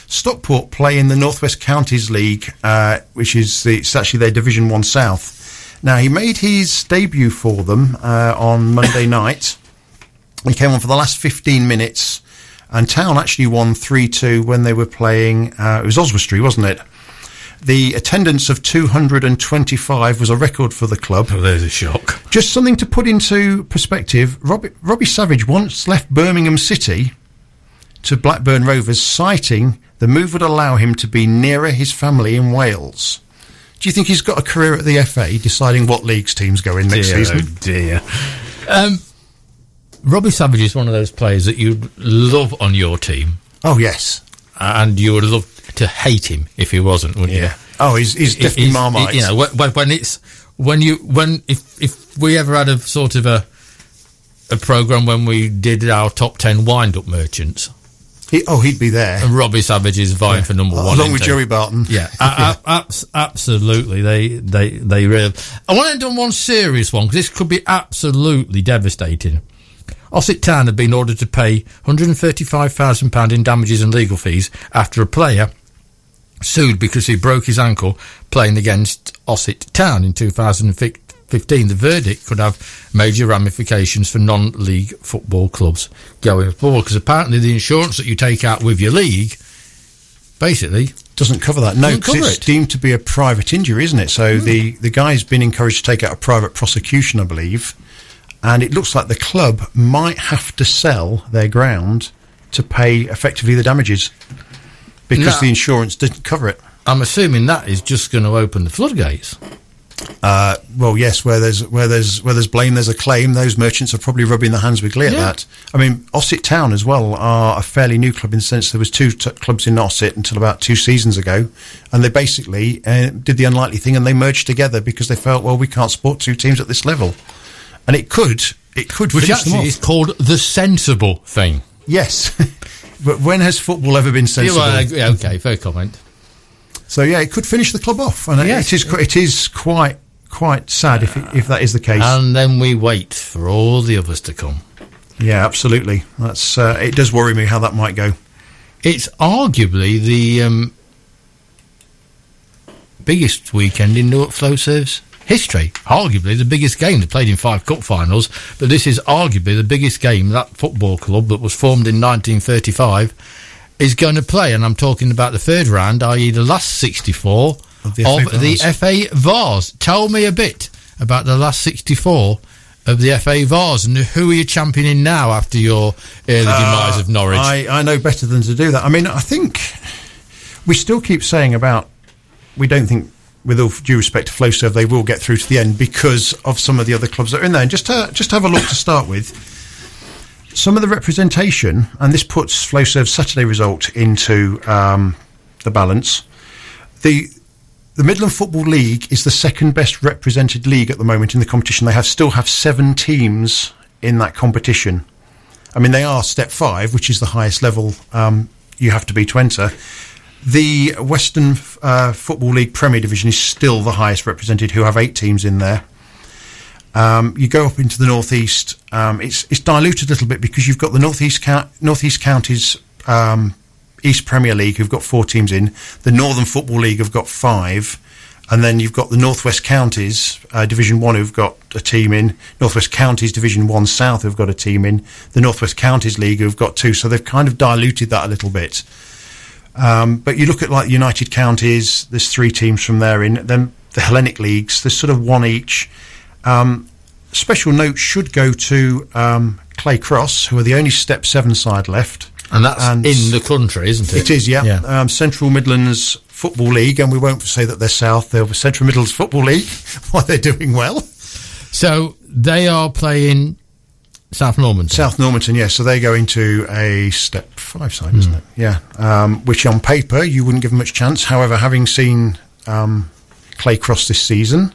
Stockport play in the Northwest Counties League, uh, which is the, it's actually their Division One South. Now he made his debut for them uh, on Monday night. He came on for the last 15 minutes, and Town actually won 3 2 when they were playing. Uh, it was Oswestry, wasn't it? The attendance of 225 was a record for the club. Oh, there's a shock. Just something to put into perspective Robbie, Robbie Savage once left Birmingham City to Blackburn Rovers, citing the move would allow him to be nearer his family in Wales. Do you think he's got a career at the FA deciding what leagues teams go in next dear, season? Oh dear. Um, Robbie Savage is one of those players that you'd love on your team, Oh yes. and you would love to hate him if he wasn't, wouldn't you? Oh, he's, he's definitely it's- Marmite. it- You know, when, when- it's when you when if if we ever had a sort of a a program when we did our top ten wind up merchants, He, oh, he'd be there. and Robbie Savage is vying for number one, Along with? Joey Barton. Yeah, a- a- abs- absolutely. They they they really. I want to end on one serious one because this could be absolutely devastating. Ossett Town had been ordered to pay £135,000 in damages and legal fees after a player sued because he broke his ankle playing against Ossett Town in 2015. The verdict could have major ramifications for non-league football clubs going forward because apparently the insurance that you take out with your league basically Doesn't cover that. No, cover it's it. deemed to be a private injury, isn't it? So the, hmm. the guy's been encouraged to take out a private prosecution, I believe. And it looks like the club might have to sell their ground to pay effectively the damages because No. the insurance didn't cover it. I'm assuming that is just going to open the floodgates. Uh, well, yes, where there's where there's where there's blame, there's a claim. Those merchants are probably rubbing their hands with glee at that. I mean, Ossett Town as well are a fairly new club in the sense there was two t- clubs in Ossett until about two seasons ago, and they basically uh, did the unlikely thing and they merged together because they felt, well, we can't support two teams at this level, and it could it could Which actually is called the sensible thing. yes, but when has football ever been Yeah, sensible? well, yeah, okay, fair comment. so yeah, it could finish the club off, and Yes. it is it is quite quite sad if it, if that is the case. And then we wait for all the others to come. Yeah, absolutely. That's uh, it. Does worry me how that might go. It's arguably the um, biggest weekend in Newark Flowserve's history. Arguably the biggest game. They played in five cup finals, but this is arguably the biggest game that football club that was formed in 1935 is going to play. And I'm talking about the third round, i.e., the last 64 Of the FA of the FA Vase. Tell me a bit about the last 64 of the FA Vase and who are you championing now after your early demise of Norwich? Uh, I, I know better than to do that. I mean, I think we still keep saying about we don't think, with all due respect to Flowserve, they will get through to the end because of some of the other clubs that are in there. And just to, just have a look to start with, some of the representation, and this puts Flowserve's Saturday result into um, the balance. The the Midland Football League is the second best represented league at the moment in the competition. They have still have seven teams in that competition. I mean, they are step five, which is the highest level um, you have to be to enter. The Western uh, Football League Premier Division is still the highest represented, who have eight teams in there. Um, you go up into the northeast. Um, it's it's diluted a little bit because you've got the northeast count, northeast counties um, East Premier League who've got four teams in. The Northern Football League have got five, and then you've got the Northwest Counties uh, Division One who've got a team in. Northwest Counties Division One South who've got a team in. The Northwest Counties League who've got two. So they've kind of diluted that a little bit. Um, but you look at like United Counties, there's three teams from there in. Then the Hellenic leagues, there's sort of one each. Um, special note should go to um, Clay Cross, who are the only Step Seven side left. And that's And in the country, isn't it? It is, yeah. Yeah. Um, Central Midlands Football League, and we won't say that they're South. They're Central Midlands Football League. Why they're doing well. So they are playing South Normanton. South Normanton, yes. So they go into a Step Five side, isn't it? Yeah. Um, which on paper you wouldn't give them much chance. However, having seen um, Clay Cross this season,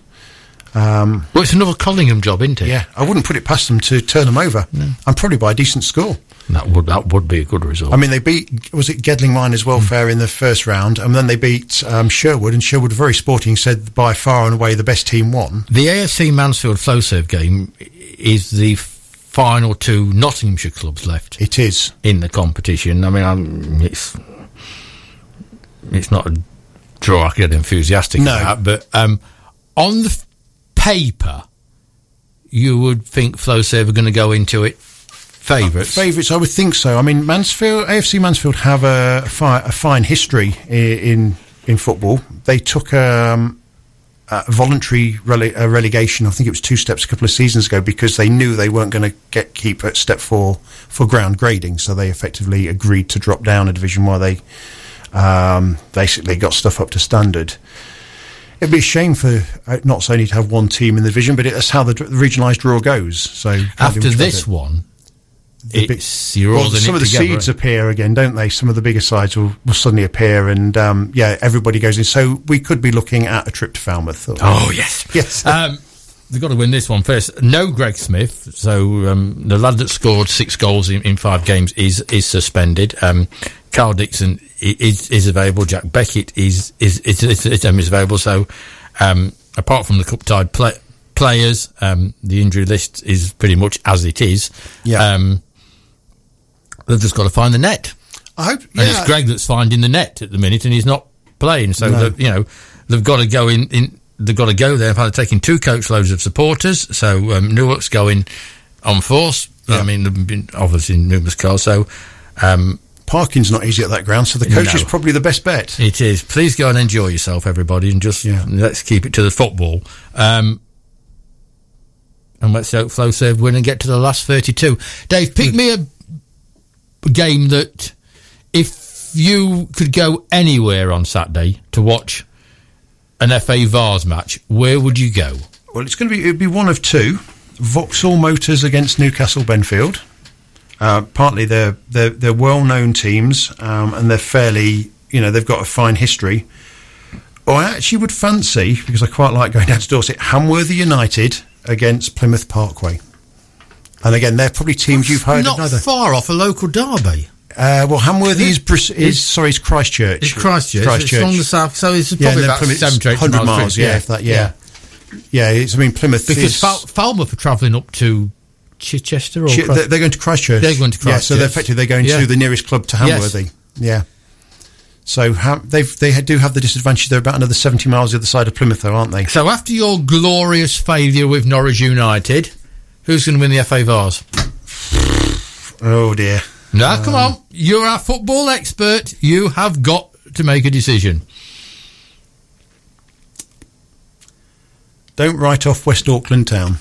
um, Well, it's another Collingham job, isn't it? yeah, I wouldn't put it past them to turn them over, and probably by a decent score. That would that would be a good result. I mean, they beat was it Gedling Miners Welfare in the first round, and then they beat um, Sherwood, and Sherwood very sporting said by far and away the best team won. the AFC Mansfield Flowserve game is the final two Nottinghamshire clubs left It is. in the competition. I mean, I'm, it's it's not a draw I get enthusiastic No. about, but um, on the f- paper, you would think Flowserve are going to go into it favourites. Favourites, I would think so. I mean, Mansfield, AFC Mansfield have a, fi- a fine history i- in in football. They took um, a voluntary rele- uh, relegation. I think it was two steps a couple of seasons ago because they knew they weren't going to get keep at step four for ground grading. So they effectively agreed to drop down a division while they um, basically got stuff up to standard. It'd be a shame for uh, not only to have one team in the division, but it, that's how the, dr- the regionalised draw goes. So After this one, the big- it's well, some of the together, seeds right? appear again, don't they? Some of the bigger sides will, will suddenly appear, and um, yeah, everybody goes in. So we could be looking at a trip to Falmouth. Oh yes, Yes. Um, they've got to win this one first. No Greg Smith, so um, the lad that scored six goals in, in five games is is suspended. Um, Carl Dixon is is available. Jack Beckett is is is, is, is, um, is available. So um, apart from the cup tied play, players, um, the injury list is pretty much as it is. Yeah. Um, they've just got to find the net. I hope. And it's Greg that's finding the net at the minute, and he's not playing. So No. they've- you know they've got to go in. in they've got to go there. They've taken two coach loads of supporters. So um, Newark's going on force. I mean, there've been obviously numerous cars. So um, parking's not easy at that ground, so the coach No. is probably the best bet. it is. Please go and enjoy yourself, everybody, and just Yeah. let's keep it to the football. Um, and let's hope Flowserve win and get to the last thirty-two. Dave, pick me a game that if you could go anywhere on Saturday to watch an FA Vase match, where would you go? Well, it's going to be it'd be one of two: Vauxhall Motors against Newcastle Benfield. Uh, partly they're they're, they're well-known teams, um, and they're fairly you know they've got a fine history. Or I actually would fancy because I quite like going down to Dorset, Hamworthy United against Plymouth Parkway. And again, they're probably teams you've heard Not of. Neither. far off a local derby. Uh, well, Hamworthy is, Bris- is sorry, is Christchurch. It's Christchurch. Christchurch. It's along the south, so it's yeah, probably then about Plymouth- seven to eight 100 miles. miles. Yeah, if that. Yeah, yeah. it's, I mean, Plymouth Because is, Fal- Falmouth are travelling up to Chichester or Chi- Christ- they're, going to Christchurch. They're going to Yeah, so they're effectively they're going Yeah. to the nearest club to Yes. Hamworthy. Yeah. So ha- they they do have the disadvantage. They're about another seventy miles the other side of Plymouth, though, aren't they? So after your glorious failure with Norwich United, who's going to win the FA Vase? Oh dear. Now, uh, come on. You're our football expert. You have got to make a decision. Don't write off West Auckland Town.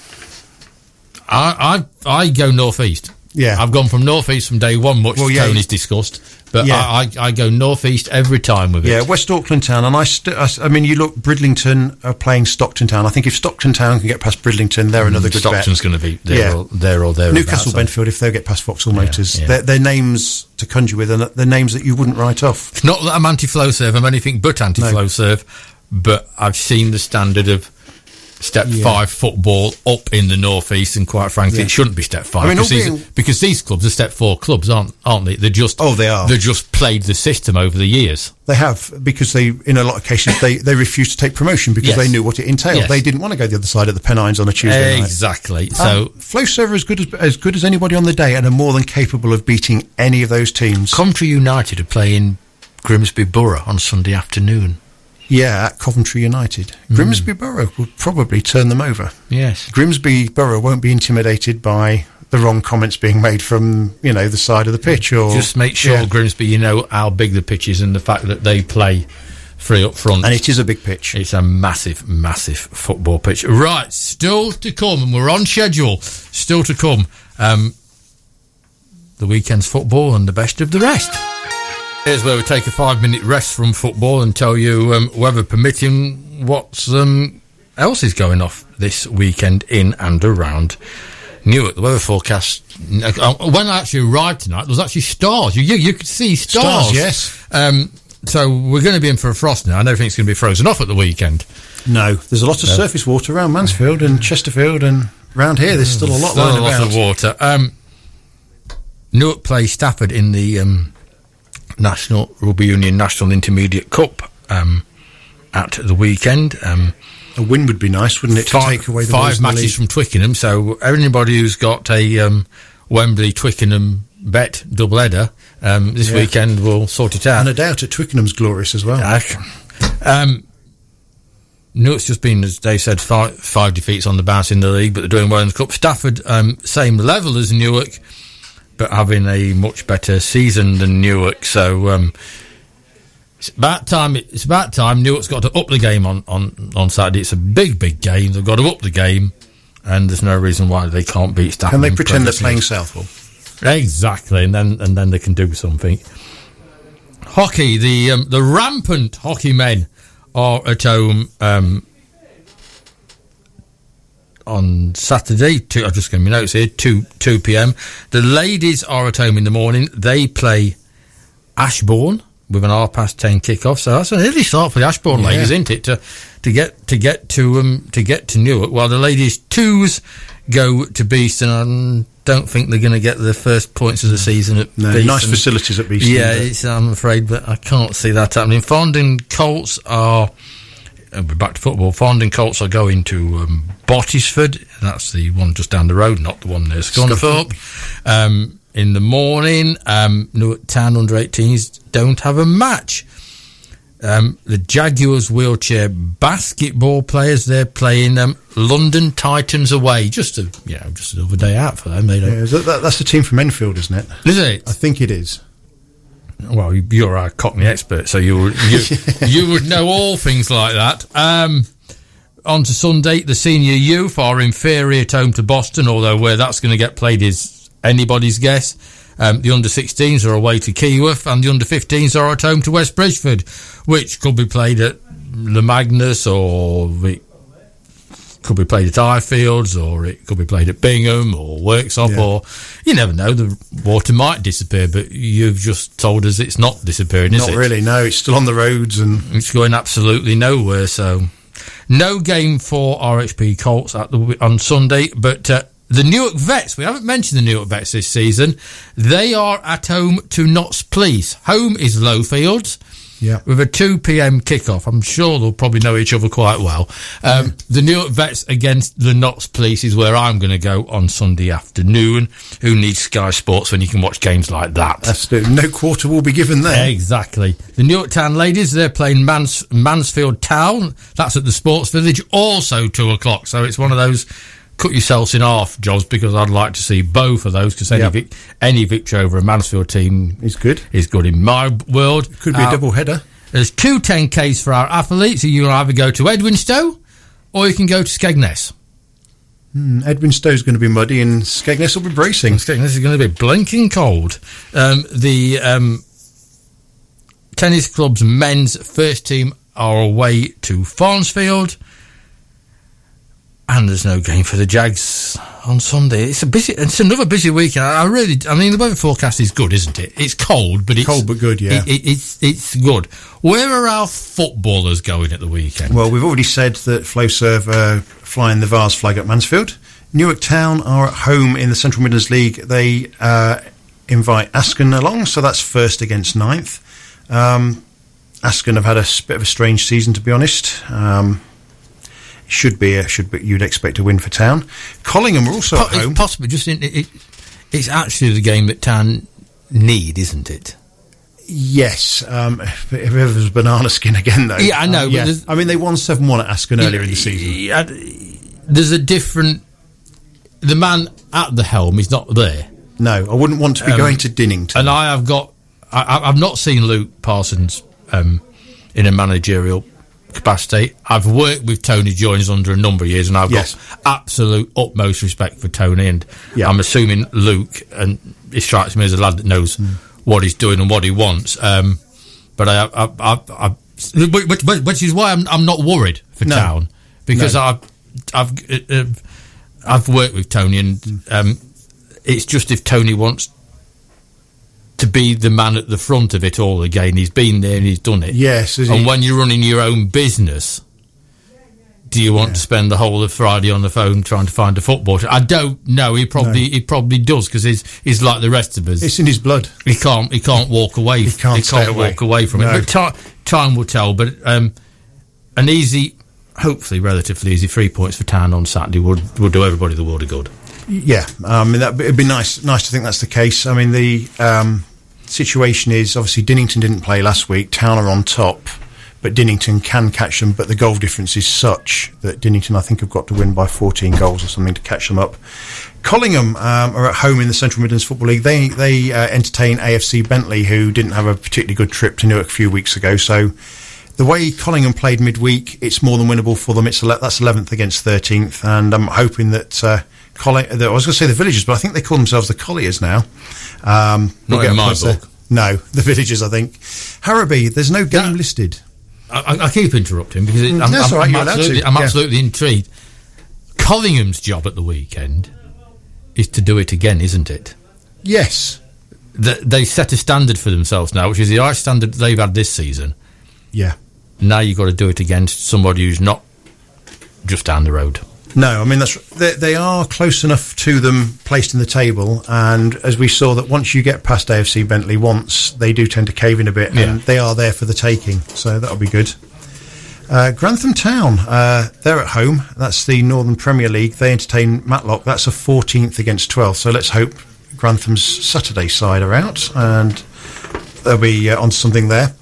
I I, I go northeast. Yeah. I've gone from northeast from day one, much Well, yeah. Tony's discussed. But Yeah. I, I, I go northeast every time with it. Yeah, West Auckland Town, and I, st- I, I mean, you look, Bridlington are playing Stockton Town. I think if Stockton Town can get past Bridlington, they're mm, another good Stockton's going to be there, Yeah. or, there or there. Newcastle Benfield, if they get past Vauxhall Motors, yeah. They're, they're names to conjure with, and they're names that you wouldn't write off. It's not that I'm anti-Flowserve. I'm anything but anti-flow No. serve. But I've seen the standard of step Yeah. five football up in the northeast, and quite frankly, Yeah. it shouldn't be step five I mean, because, these, being- because these clubs are step four clubs, aren't aren't they? They're just Oh, they are. They're just played the system over the years. They have because they, in a lot of cases, they, they refused to take promotion because Yes. they knew what it entailed. Yes. They didn't want to go the other side of the Pennines on a Tuesday night. Exactly. So Um, Flow Server as good as as good as anybody on the day, and are more than capable of beating any of those teams. Coventry United are playing Grimsby Borough on Sunday afternoon. Yeah, at Coventry United, Hmm. Grimsby Borough would probably turn them over. Yes. Grimsby Borough won't be intimidated by the wrong comments being made from you know the side of the pitch or Just make sure Yeah. Grimsby, you know how big the pitch is and the fact that they play free up front. and it is a big pitch. It's a massive, massive football pitch. Right, still to come, and we're on schedule. Still to come. Um, the weekend's football and the best of the rest. Here's where we take a five minute rest from football and tell you, um, weather permitting, what's um, else is going off this weekend in and around Newark. The weather forecast, uh, when I actually arrived tonight, there was actually stars. You, you, you could see stars. Stars, yes. Um, so we're going to be in for a frost now. I don't think it's going to be frozen off at the weekend. No, there's a lot of surface water around Mansfield and Chesterfield and round here. There's still a lot Still a lot about. of water. Um, Newark play Stafford in the um, National Rugby Union National Intermediate Cup um, at the weekend. Um, A win would be nice, wouldn't it, to five take away the five matches from Twickenham. So anybody who's got a um, Wembley Twickenham bet double header um, this Yeah. weekend will sort it out. And a doubt at Twickenham's glorious as well. I- Um, Newark's just been, as Dave said, five, five defeats on the bounce in the league, but they're doing well in the cup. Stafford, um, same level as Newark, but having a much better season than Newark. So um, it's about time. It's about time Newark's got to up the game on, on, on Saturday. It's a big, big game. They've got to up the game, and there's no reason why they can't beat Stafford. Can they pretend they're playing Southwell? Exactly, and then and then they can do something. Hockey, the um, the rampant hockey men are at home. Um, on Saturday. Two, I've just got my notes here. Two two p.m. The ladies are at home in the morning. They play Ashbourne with an half past ten kick-off. So that's an early start for the Ashbourne Yeah. ladies, isn't it? To to get to get to um to get to Newark. While the ladies twos go to Beeston. I don't think they're going to get their first points of the season at No, Beeston. nice facilities at Beeston. Yeah, it's, I'm afraid, but I can't see that happening. Farndon Colts are. Uh, we're back to football. Farndon Colts are going to um, Bottesford. That's the one just down the road, not the one near Scunthorpe. Um, in the morning, um, Newark Town under 18s don't have a match. Um, the Jaguars wheelchair basketball players they're playing um, London Titans away. Just a you know just another day out for them. They don't. Yeah, that, that, that's the team from Enfield, isn't it? Is it? I think it is. Well, you're a Cockney expert, so you you you would know all things like that. Um, on to Sunday, the senior youth are inferior at home to Boston, although where that's going to get played is anybody's guess. Um, the under 16s are away to Keyworth, and the under 15s are at home to West Bridgford, which could be played at the Magnus or it could be played at Highfields or it could be played at Bingham or Worksop Yeah. or you never know the water might disappear but you've just told us it's not disappearing is Not it really. No, it's still on the roads, and it's going absolutely nowhere so no game for RHP Colts at the, on Sunday but uh, the Newark Vets we haven't mentioned the Newark Vets this season they are at home to Notts Police home is Lowfields yeah, with a 2 p.m. kickoff. I'm sure they'll probably know each other quite well. Um, The Newark Vets against the Notts Police is where I'm going to go on Sunday afternoon. Who needs Sky Sports when you can watch games like that? Absolutely. no quarter will be given there. Exactly. The Newark Town ladies, they're playing Mans- Mansfield Town. That's at the Sports Village, also two o'clock. So it's one of those cut yourselves in half jobs because I'd like to see both of those because any, Yep. vic- any victory over a Mansfield team is good. is good in my world. Could be Uh, a double header. there's two 10Ks for our athletes. So you can either go to Edwinstowe or you can go to Skegness. Mm, Edwinstowe's going to be muddy, and Skegness will be bracing. Skegness is going to be blinking cold. Um, the um, tennis club's men's first team are away to Farnsfield. And there's no game for the Jags on Sunday. It's a busy. It's another busy weekend. I really. I mean, the weather forecast is good, isn't it? It's cold, but it's Cold but good, yeah. It, it, it's it's good. Where are our footballers going at the weekend? Well, we've already said that Flowserve are flying the Vase flag at Mansfield. Newark Town are at home in the Central Midlands League. They uh, invite Askern along, so that's first against ninth. Um, Askern have had a bit of a strange season, to be honest. Um, should be, a, should be, you'd expect a win for Town. Collingham are also Po- at home. possible. Just in, it, it, it's actually the game that Town need, isn't it? Yes, um, if ever was banana skin again though. Yeah, I know, but there's- I mean, they won seven one at Askern earlier in the season. Yeah, There's a different. The man at the helm is not there, No, I wouldn't want to be Um, going to Dinnington. and I have got. I, I- I've not seen Luke Parsons um, in a managerial capacity. I've worked with Tony Jones under a number of years, and I've Yes. got absolute utmost respect for Tony. And Yeah. I'm assuming Luke, and he strikes me as a lad that knows Hmm. what he's doing and what he wants. Um, but I, I, I, I, which, which, is why I'm, I'm not worried for No. Town because No. I've, I've, uh, uh, I've worked with Tony, and um, it's just if Tony wants to be the man at the front of it all again. He's been there and he's done it. Yes, and he- when you're running your own business, do you want to spend the whole of Friday on the phone trying to find a football? I don't know. He probably he probably does because he's he's like the rest of us. it's in his blood. he can't he can't walk away. He can't stay away. walk away from No. it. But ti- time will tell. But um, an easy, hopefully relatively easy three points for Town on Saturday would would do everybody the world of good. Yeah, um, that it'd be nice. Nice to think that's the case. I mean, the um, situation is obviously Dinnington didn't play last week. Town are on top, but Dinnington can catch them. But the goal difference is such that Dinnington, I think, have got to win by 14 goals or something to catch them up. Collingham um, are at home in the Central Midlands Football League. They they uh, entertain AFC Bentley, who didn't have a particularly good trip to Newark a few weeks ago. So. The way Collingham played midweek, it's more than winnable for them. It's that's 11th against 13th, and I'm hoping that uh, Colli- that- I was going to say the Villagers, but I think they call themselves the Colliers now. Um, Not get in my there. book. No, the Villagers, I think. Harrowby, there's no game listed. I, I- keep interrupting because it, I'm, that's I'm, right, I'm absolutely, I'm yeah. absolutely intrigued. Collingham's job at the weekend is to do it again, isn't it? Yes. Th they set a standard for themselves now, which is the high standard they've had this season. Yeah. Now you've got to do it against somebody who's not just down the road. No, I mean that's they, they are close enough to them placed in the table, and as we saw that once you get past AFC Bentley once, they do tend to cave in a bit, Yeah. and they are there for the taking. So that'll be good. Uh, Grantham Town, uh, they're at home. That's the Northern Premier League. They entertain Matlock. That's a 14th against 12th. So let's hope Grantham's Saturday side are out, and they'll be uh, on something there.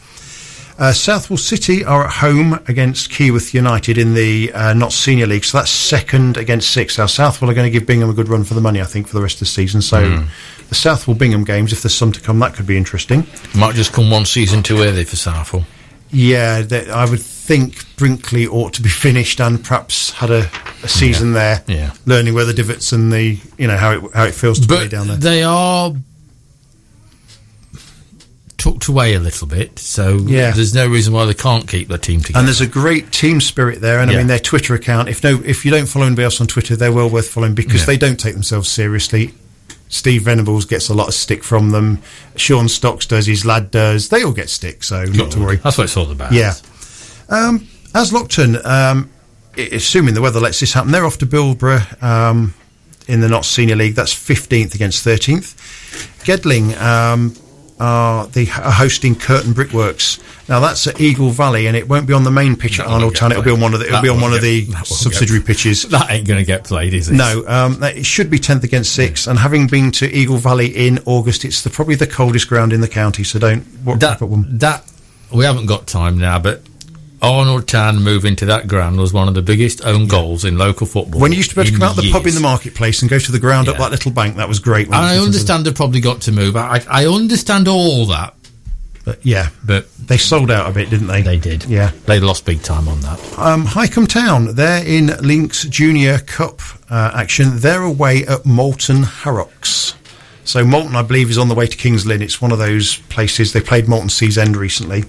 Uh, Southwell City are at home against Keyworth United in the uh, Notts senior league, so that's second against sixth. Now Southwell are going to give Bingham a good run for the money, I think, for the rest of the season. So the Southwell Bingham games, if there's some to come, that could be interesting. Might just come one season too early for Southwell. Yeah, that I would think Brinkley ought to be finished and perhaps had a, a season there, yeah. learning where the divots and the you know how it how it feels to play down there. they are tucked away a little bit, so Yeah. there's no reason why they can't keep their team together. And there's a great team spirit there, and I mean their Twitter account. If no, if you don't follow anybody else on Twitter, they're well worth following because Yeah. they don't take themselves seriously. Steve Venables gets a lot of stick from them. Sean Stocks does. His lad does. They all get stick, so not to worry. That's what it's all about. Yeah. Um, Aslockton, um, assuming the weather lets this happen, they're off to Bilborough um, in the Notts senior league. That's 15th against 13th. Gedling um, are the are hosting Kirton Brickworks. Now that's at Eagle Valley, and it won't be on the main pitch at That won't Arnold Town. It'll be on one of the it'll That be on one of the get subsidiary pitches. That ain't going to get played, is it? No, um, it should be 10th against 6th, and having been to Eagle Valley in August, it's the, probably the coldest ground in the county, so don't what, That, that we haven't got time now, but Arnold Town moving to that ground was one of the biggest own goals in local football. When you used to be able to come out the pub in the marketplace and go to the ground up Yeah. that little bank, that was great. I understand they've probably got to move. I, I understand all that, But yeah, but they sold out a bit, didn't they? they did. Yeah. They lost big time on that. Um, Highcombe Town, they're in Lincs Junior Cup uh, action. They're away at Moulton Harrox. So Moulton, I believe, is on the way to Kings Lynn. It's one of those places. They played Moulton Seas End recently.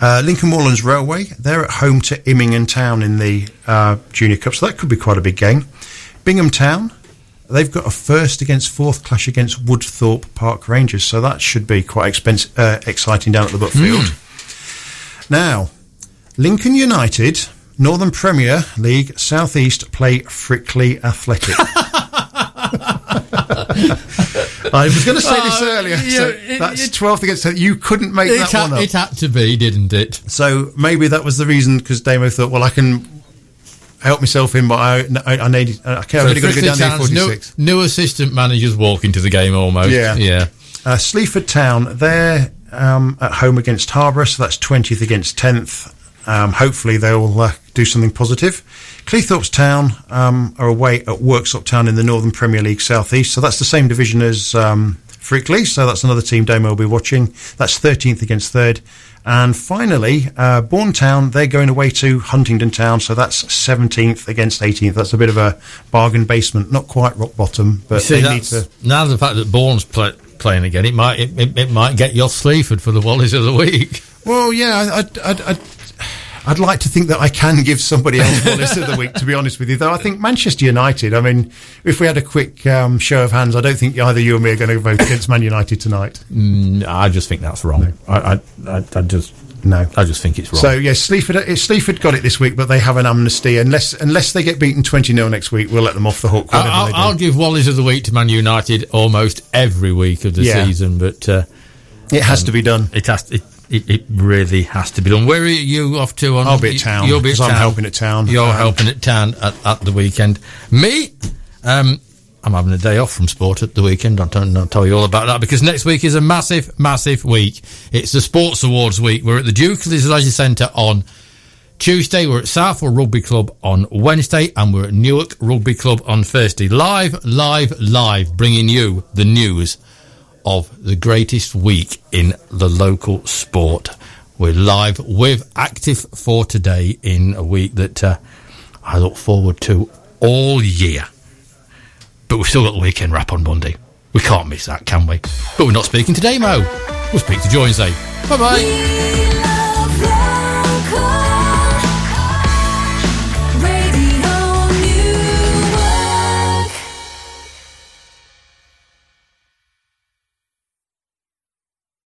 Uh, Lincoln Moorlands Railway, they're at home to Immingham Town in the uh, Junior Cup, so that could be quite a big game. Bingham Town, they've got a first against fourth clash against Woodthorpe Park Rangers, so that should be quite expensive, uh, exciting down at the Butfield. Now, Lincoln United, Northern Premier League, South East play Frickley Athletic. I was going to say this Oh, earlier. yeah, so it- that's 12th against 10th. You couldn't make that ha- one up. it had to be, didn't it? So maybe that was the reason because Damo thought, well, I can help myself in, but I, I, I need, I can't So really got to go down there Town's new, 46. new assistant managers walk into the game almost. Yeah. Yeah. Uh, Sleaford Town, they're um, at home against Harborough, so that's 20th against 10th. Um, hopefully they'll uh, do something positive. Cleethorpes Town um, are away at Worksop Town in the Northern Premier League South East, so that's the same division as um, Frickley, so that's another team Damo will be watching. That's 13th against 3rd. And finally, uh, Bourne Town, they're going away to Huntingdon Town, so that's 17th against 18th. That's a bit of a bargain basement, not quite rock bottom, but See, they need to. now the fact that Bourne's play, playing again, it might it, it, it might get you off Sleaford for the Wallies of the week. Well, yeah, I- I'd, I'd, I'd, like to think that I can give somebody else Wallace of the week, to be honest with you. Though I think Manchester United, I mean, if we had a quick um, show of hands, I don't think either you or me are going to vote against Man United tonight. Mm, I just think that's wrong. I, I, I, I just No. I just think it's wrong. So, yes, Sleaford, uh, Sleaford got it this week, but they have an amnesty. Unless unless they get beaten 20 0 next week, we'll let them off the hook. I'll. I'll give Wallies of the week to Man United almost every week of the Yeah. season, but uh, it has to be done. it has it, it, it really has to be done. Where are you off to? On I'll be at town, You'll be at 'cause I'm helping at town. You're Um, helping at town at, at the weekend. Me, um, I'm having a day off from sport at the weekend. I'll tell, I'll tell you all about that because next week is a massive, massive week. It's the Sports Awards week. We're at the Duke's Leisure Centre on Tuesday. We're at Southwell Rugby Club on Wednesday, and we're at Newark Rugby Club on Thursday. Live, live, live, bringing you the news of the greatest week in the local sport. We're live with Active for today in a week that uh, I look forward to all year. But we've still got the weekend wrap on Monday. We can't miss that, can we? But we're not speaking today, Mo. We'll speak to and say bye bye.